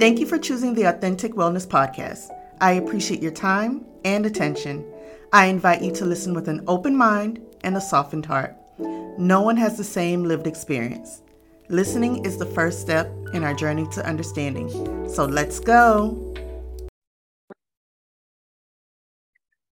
Thank you for choosing the Authentic Wellness Podcast. I appreciate your time and attention. I invite you to listen with an open mind and a softened heart. No one has the same lived experience. Listening is the first step in our journey to understanding. So let's go.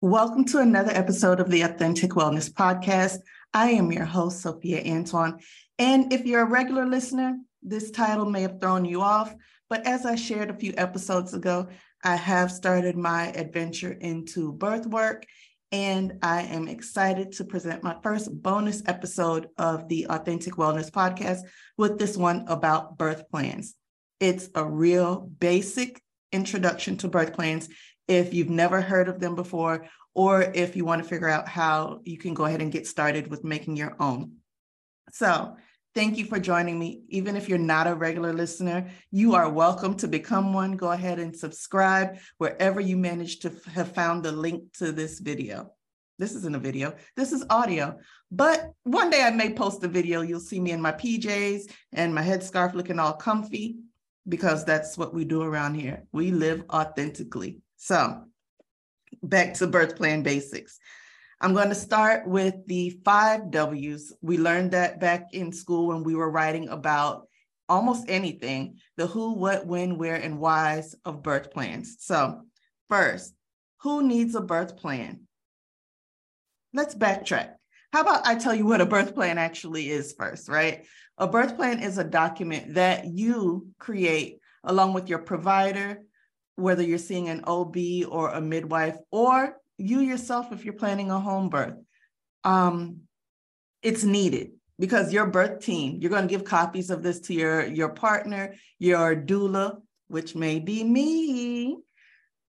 Welcome to another episode of the Authentic Wellness Podcast. I am your host, Sophia Antoine. And if you're a regular listener, this title may have thrown you off, but as I shared a few episodes ago, I have started my adventure into birth work, and I am excited to present my first bonus episode of the Authentic Wellness Podcast with this one about birth plans. It's a real basic introduction to birth plans if you've never heard of them before, or if you want to figure out how you can go ahead and get started with making your own. So, Thank you for joining me. Even if you're not a regular listener, you are welcome to become one. Go ahead and subscribe wherever you manage to have found the link to this video. This isn't a video, this is audio. But one day I may post a video. You'll see me in my PJs and my headscarf looking all comfy because that's what we do around here. We live authentically. So, back to birth plan basics. I'm going to start with the five W's. We learned that back in school when we were writing about almost anything the who, what, when, where, and whys of birth plans. So, first, who needs a birth plan? Let's backtrack. How about I tell you what a birth plan actually is first, right? A birth plan is a document that you create along with your provider, whether you're seeing an OB or a midwife, or you yourself, if you're planning a home birth, um, it's needed because your birth team, you're going to give copies of this to your, your partner, your doula, which may be me,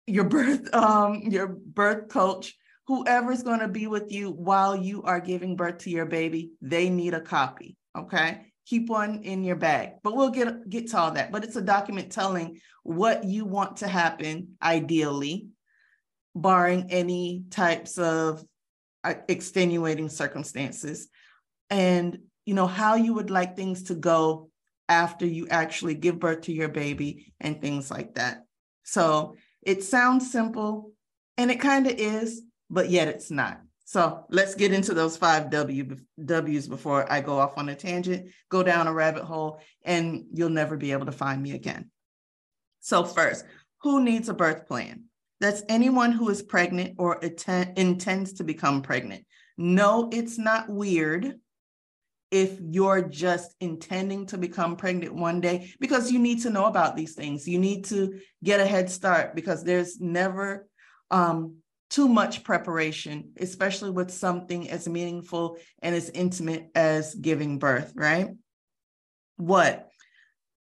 your birth, um, your birth coach, whoever's going to be with you while you are giving birth to your baby, they need a copy. Okay. Keep one in your bag, but we'll get, get to all that. But it's a document telling what you want to happen ideally barring any types of uh, extenuating circumstances. And you know how you would like things to go after you actually give birth to your baby and things like that. So it sounds simple and it kind of is but yet it's not. So let's get into those five w, w's before i go off on a tangent go down a rabbit hole and you'll never be able to find me again. So first who needs a birth plan that's anyone who is pregnant or intends to become pregnant. No, it's not weird if you're just intending to become pregnant one day because you need to know about these things. You need to get a head start because there's never um, too much preparation, especially with something as meaningful and as intimate as giving birth, right? What?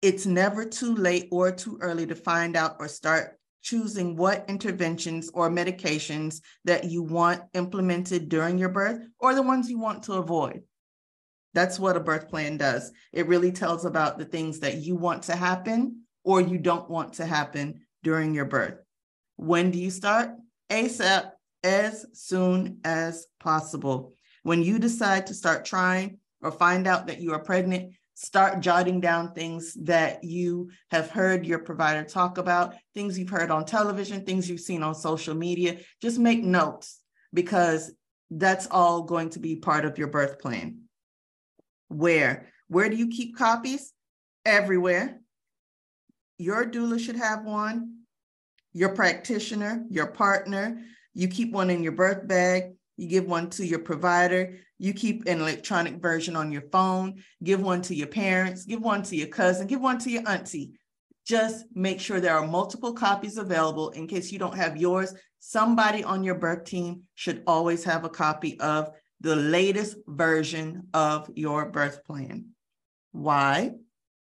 It's never too late or too early to find out or start choosing what interventions or medications that you want implemented during your birth or the ones you want to avoid. That's what a birth plan does. It really tells about the things that you want to happen or you don't want to happen during your birth. When do you start? ASAP, as soon as possible. When you decide to start trying or find out that you are pregnant, start jotting down things that you have heard your provider talk about, things you've heard on television, things you've seen on social media. Just make notes because that's all going to be part of your birth plan. Where? Where do you keep copies? Everywhere. Your doula should have one, your practitioner, your partner. You keep one in your birth bag. You give one to your provider. You keep an electronic version on your phone. Give one to your parents. Give one to your cousin. Give one to your auntie. Just make sure there are multiple copies available in case you don't have yours. Somebody on your birth team should always have a copy of the latest version of your birth plan. Why?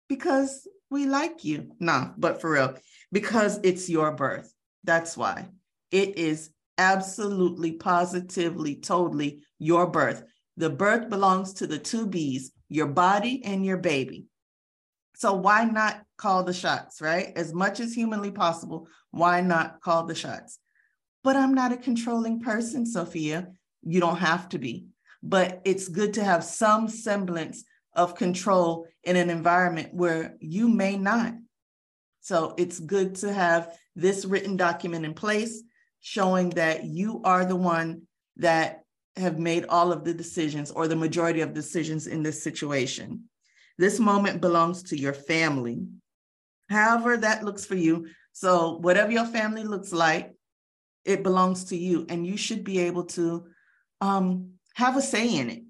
Because we like you. Nah, but for real, because it's your birth. That's why. It is absolutely, positively, totally your birth. The birth belongs to the two B's, your body and your baby. So why not call the shots, right? As much as humanly possible, why not call the shots? But I'm not a controlling person, Sophia. You don't have to be. But it's good to have some semblance of control in an environment where you may not. So it's good to have this written document in place showing that you are the one that have made all of the decisions or the majority of decisions in this situation. This moment belongs to your family. However, that looks for you. So, whatever your family looks like, it belongs to you, and you should be able to um, have a say in it.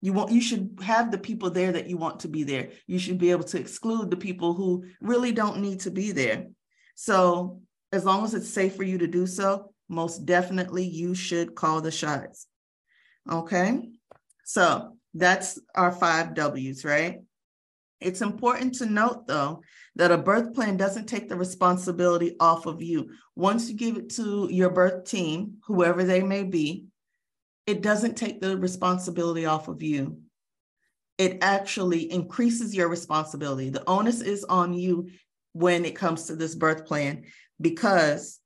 You want you should have the people there that you want to be there. You should be able to exclude the people who really don't need to be there. So, as long as it's safe for you to do so, most definitely you should call the shots. Okay. So that's our five W's, right? It's important to note, though, that a birth plan doesn't take the responsibility off of you. Once you give it to your birth team, whoever they may be, it doesn't take the responsibility off of you. It actually increases your responsibility. The onus is on you when it comes to this birth plan because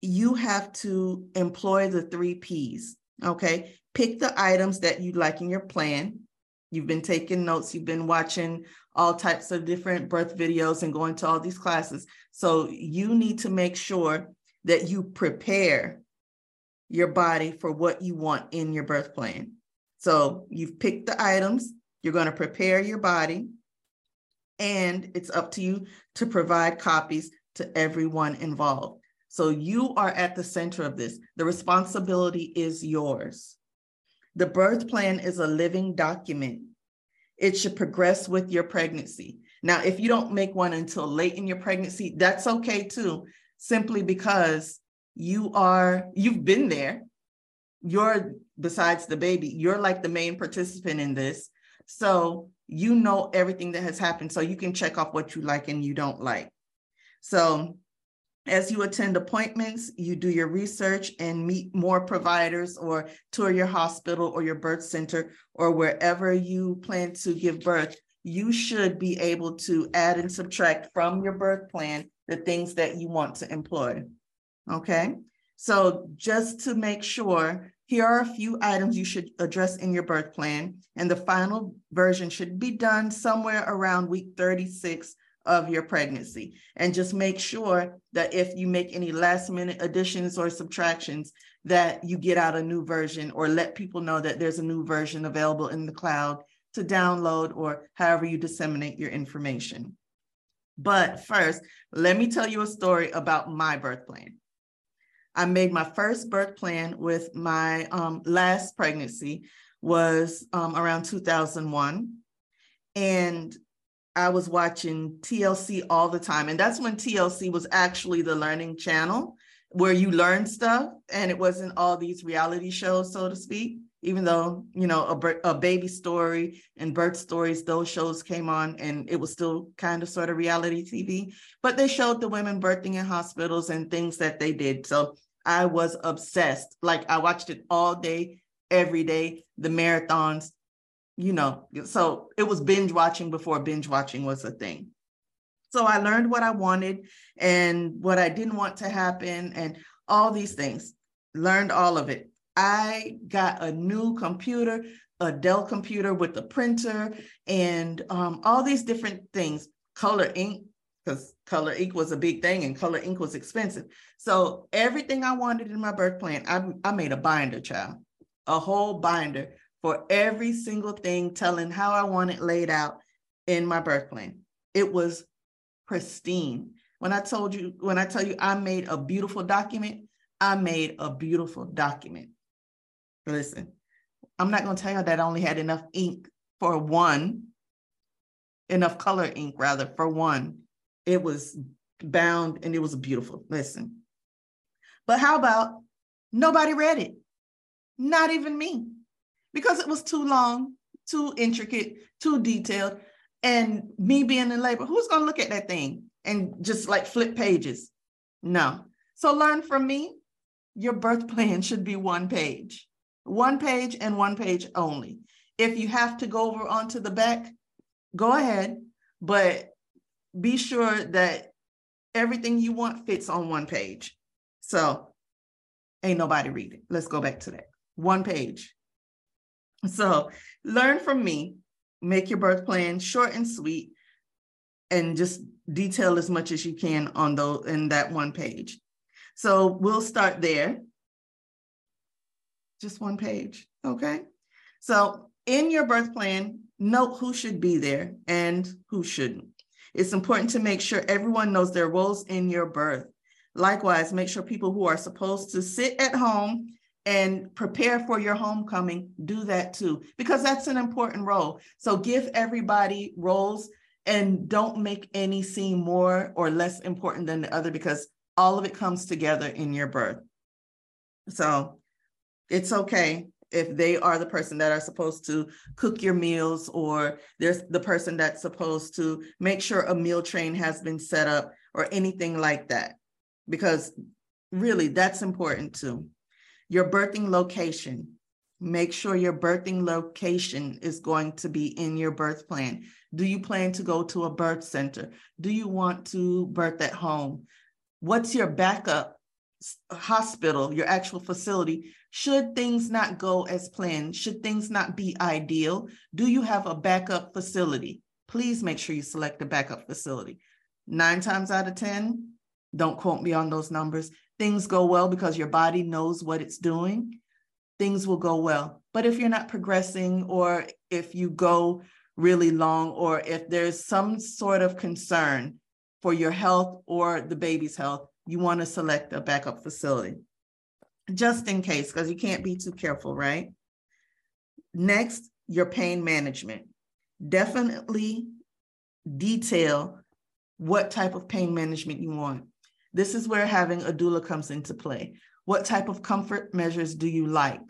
you have to employ the three P's. Okay. Pick the items that you like in your plan. You've been taking notes, you've been watching all types of different birth videos and going to all these classes. So you need to make sure that you prepare your body for what you want in your birth plan. So you've picked the items, you're going to prepare your body, and it's up to you to provide copies to everyone involved. So you are at the center of this. The responsibility is yours. The birth plan is a living document. It should progress with your pregnancy. Now, if you don't make one until late in your pregnancy, that's okay too, simply because you are, you've been there. You're, besides the baby, you're like the main participant in this. So you know everything that has happened. So you can check off what you like and you don't like. So as you attend appointments, you do your research and meet more providers or tour your hospital or your birth center or wherever you plan to give birth, you should be able to add and subtract from your birth plan the things that you want to employ. Okay, so just to make sure, here are a few items you should address in your birth plan, and the final version should be done somewhere around week 36 of your pregnancy. And just make sure that if you make any last minute additions or subtractions, that you get out a new version or let people know that there's a new version available in the cloud to download or however you disseminate your information. But first, let me tell you a story about my birth plan. I made my first birth plan with my um, last pregnancy was um, around 2001. And I was watching TLC all the time. And that's when TLC was actually the learning channel where you learn stuff and it wasn't all these reality shows, so to speak. Even though, you know, a, a baby story and birth stories, those shows came on and it was still kind of sort of reality TV, but they showed the women birthing in hospitals and things that they did. So I was obsessed. Like I watched it all day, every day, the marathons, you know, so it was binge watching before binge watching was a thing. So I learned what I wanted and what I didn't want to happen and all these things. Learned all of it. I got a new computer, a Dell computer with a printer and um, all these different things, color ink, because color ink was a big thing and color ink was expensive. So everything I wanted in my birth plan, I, I made a binder, child, a whole binder for every single thing, telling how I want it laid out in my birth plan. It was pristine. When I told you, when I tell you I made a beautiful document, I made a beautiful document. Listen, I'm not going to tell you that I only had enough ink for one, enough color ink rather for one. It was bound and it was beautiful. Listen. But how about nobody read it? Not even me because it was too long, too intricate, too detailed. And me being in labor, who's going to look at that thing and just like flip pages? No. So learn from me. Your birth plan should be one page, one page and one page only. If you have to go over onto the back, go ahead, but be sure that everything you want fits on one page. So ain't nobody reading. Let's go back to that. One page. So learn from me, make your birth plan short and sweet, and just detail as much as you can on those in that one page. So we'll start there. Just one page, okay? So in your birth plan, note who should be there and who shouldn't. It's important to make sure everyone knows their roles in your birth. Likewise, make sure people who are supposed to sit at home and prepare for your homecoming do that too, because that's an important role. So give everybody roles and don't make any seem more or less important than the other because all of it comes together in your birth. So it's okay if they are the person that are supposed to cook your meals or there's the person that's supposed to make sure a meal train has been set up or anything like that because really that's important too your birthing location make sure your birthing location is going to be in your birth plan do you plan to go to a birth center do you want to birth at home what's your backup hospital your actual facility should things not go as planned, should things not be ideal, do you have a backup facility? Please make sure you select a backup facility. Nine times out of 10, don't quote me on those numbers. Things go well because your body knows what it's doing. Things will go well. But if you're not progressing, or if you go really long, or if there's some sort of concern for your health or the baby's health, you want to select a backup facility just in case, because you can't be too careful, right? Next, your pain management. Definitely detail what type of pain management you want. This is where having a doula comes into play. What type of comfort measures do you like?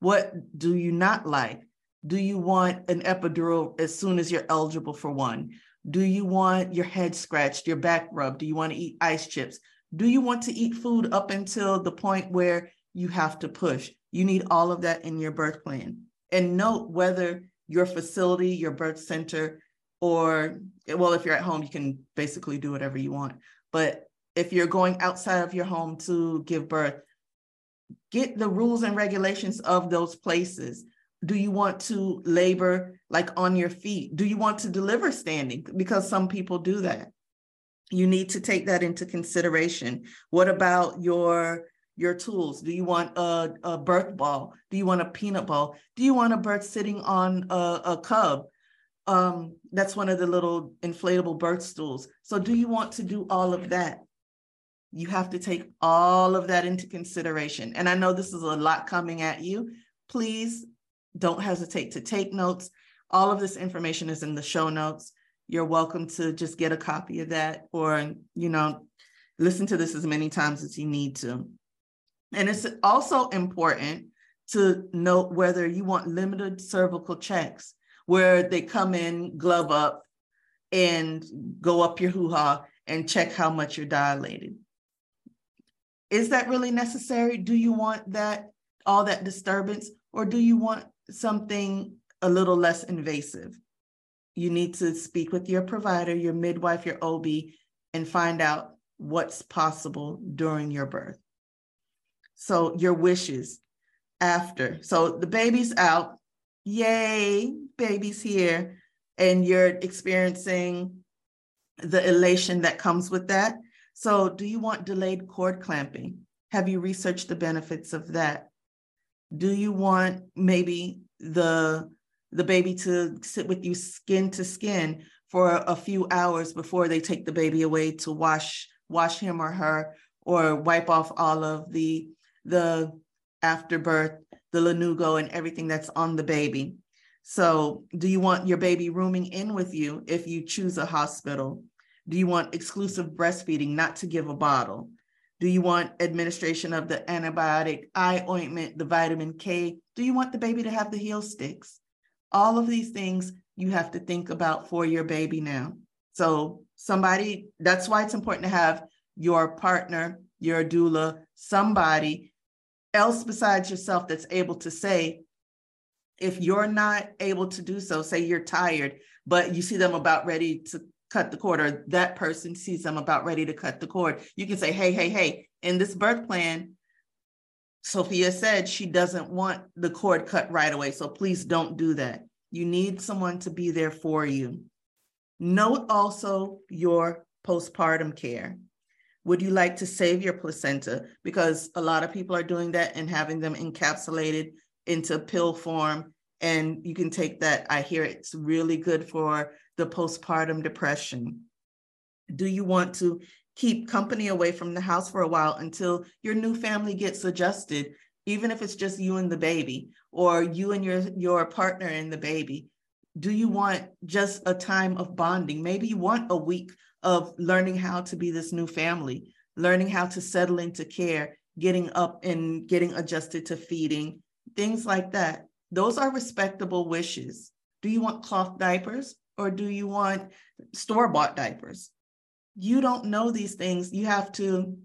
What do you not like? Do you want an epidural as soon as you're eligible for one? Do you want your head scratched, your back rubbed? Do you want to eat ice chips? Do you want to eat food up until the point where you have to push. You need all of that in your birth plan. And note whether your facility, your birth center, or, well, if you're at home, you can basically do whatever you want. But if you're going outside of your home to give birth, get the rules and regulations of those places. Do you want to labor like on your feet? Do you want to deliver standing? Because some people do that. You need to take that into consideration. What about your your tools? Do you want a, a birth ball? Do you want a peanut ball? Do you want a birth sitting on a, a cub? Um, that's one of the little inflatable birth stools. So, do you want to do all of that? You have to take all of that into consideration. And I know this is a lot coming at you. Please don't hesitate to take notes. All of this information is in the show notes. You're welcome to just get a copy of that or, you know, listen to this as many times as you need to. And it's also important to note whether you want limited cervical checks, where they come in, glove up, and go up your hoo ha and check how much you're dilated. Is that really necessary? Do you want that, all that disturbance, or do you want something a little less invasive? You need to speak with your provider, your midwife, your OB, and find out what's possible during your birth. So your wishes after. So the baby's out. Yay, baby's here. And you're experiencing the elation that comes with that. So, do you want delayed cord clamping? Have you researched the benefits of that? Do you want maybe the the baby to sit with you skin to skin for a few hours before they take the baby away to wash wash him or her or wipe off all of the the afterbirth, the lanugo, and everything that's on the baby. So, do you want your baby rooming in with you if you choose a hospital? Do you want exclusive breastfeeding, not to give a bottle? Do you want administration of the antibiotic, eye ointment, the vitamin K? Do you want the baby to have the heel sticks? All of these things you have to think about for your baby now. So, somebody, that's why it's important to have your partner, your doula, somebody else besides yourself that's able to say, if you're not able to do so, say you're tired, but you see them about ready to cut the cord, or that person sees them about ready to cut the cord, you can say, hey, hey, hey, in this birth plan, Sophia said she doesn't want the cord cut right away. So please don't do that. You need someone to be there for you. Note also your postpartum care. Would you like to save your placenta? Because a lot of people are doing that and having them encapsulated into pill form. And you can take that. I hear it's really good for the postpartum depression. Do you want to keep company away from the house for a while until your new family gets adjusted, even if it's just you and the baby, or you and your, your partner and the baby? Do you want just a time of bonding? Maybe you want a week of learning how to be this new family, learning how to settle into care, getting up and getting adjusted to feeding, things like that. Those are respectable wishes. Do you want cloth diapers or do you want store bought diapers? You don't know these things. You have to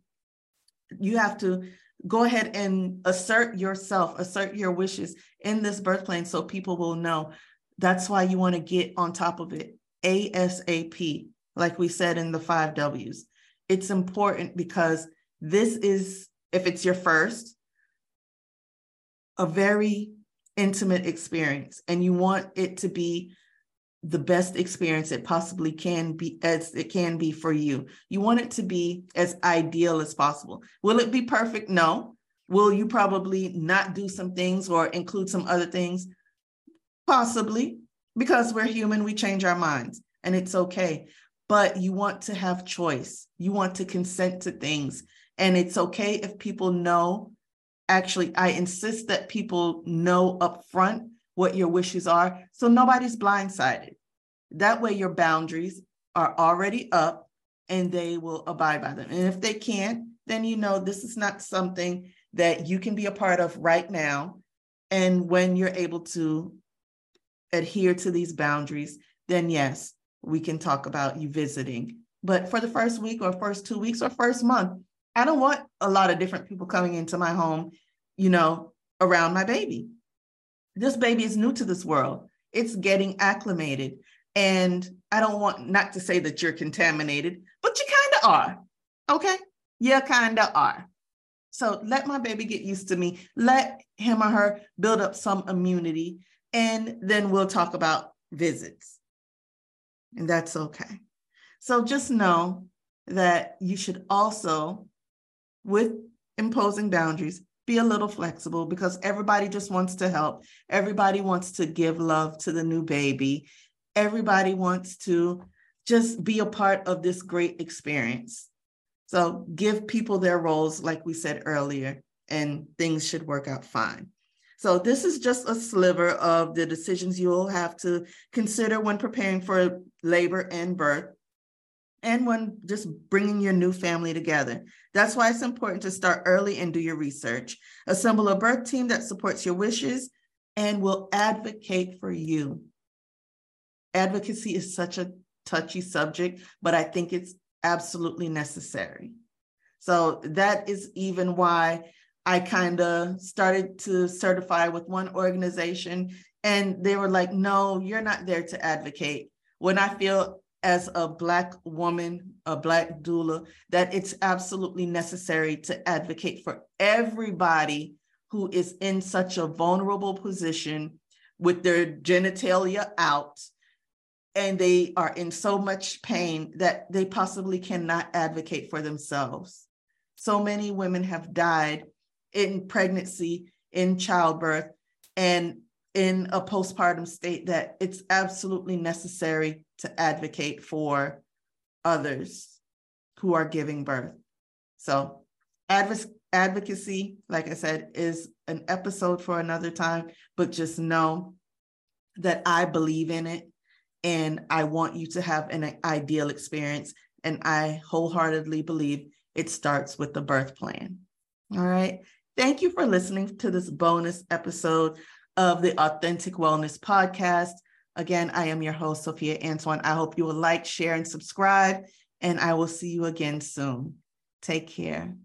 you have to go ahead and assert yourself, assert your wishes in this birth plan so people will know. That's why you want to get on top of it ASAP like we said in the five W's. It's important because this is, if it's your first, a very intimate experience, and you want it to be the best experience it possibly can be as it can be for you. You want it to be as ideal as possible. Will it be perfect? No. Will you probably not do some things or include some other things? Possibly, because we're human, we change our minds and it's okay but you want to have choice. You want to consent to things. And it's okay if people know. Actually, I insist that people know upfront what your wishes are so nobody's blindsided. That way, your boundaries are already up and they will abide by them. And if they can't, then you know this is not something that you can be a part of right now. And when you're able to adhere to these boundaries, then yes, we can talk about you visiting. But for the first week or first two weeks or first month, I don't want a lot of different people coming into my home, you know, around my baby. This baby is new to this world. It's getting acclimated. And I don't want not to say that you're contaminated, but you kind of are. Okay. You kind of are. So let my baby get used to me. Let him or her build up some immunity. And then we'll talk about visits and that's okay. So just know that you should also, with imposing boundaries, be a little flexible because everybody just wants to help. Everybody wants to give love to the new baby. Everybody wants to just be a part of this great experience. So give people their roles, like we said earlier, and things should work out fine. So this is just a sliver of the decisions you'll have to consider when preparing for labor and birth and when just bringing your new family together. That's why it's important to start early and do your research. Assemble a birth team that supports your wishes and will advocate for you. Advocacy is such a touchy subject, but I think it's absolutely necessary. So that is even why I kind of started to certify with one organization, and they were like, no, you're not there to advocate. When I feel as a Black woman, a Black doula, that it's absolutely necessary to advocate for everybody who is in such a vulnerable position with their genitalia out and they are in so much pain that they possibly cannot advocate for themselves. So many women have died in pregnancy, in childbirth, and in a postpartum state that it's absolutely necessary to advocate for others who are giving birth. So, adv- advocacy, like I said, is an episode for another time, but just know that I believe in it and I want you to have an ideal experience. And I wholeheartedly believe it starts with the birth plan. All right. Thank you for listening to this bonus episode of the Authentic Wellness Podcast. Again, I am your host, Sophia Antoine. I hope you will like, share, and subscribe, and I will see you again soon. Take care.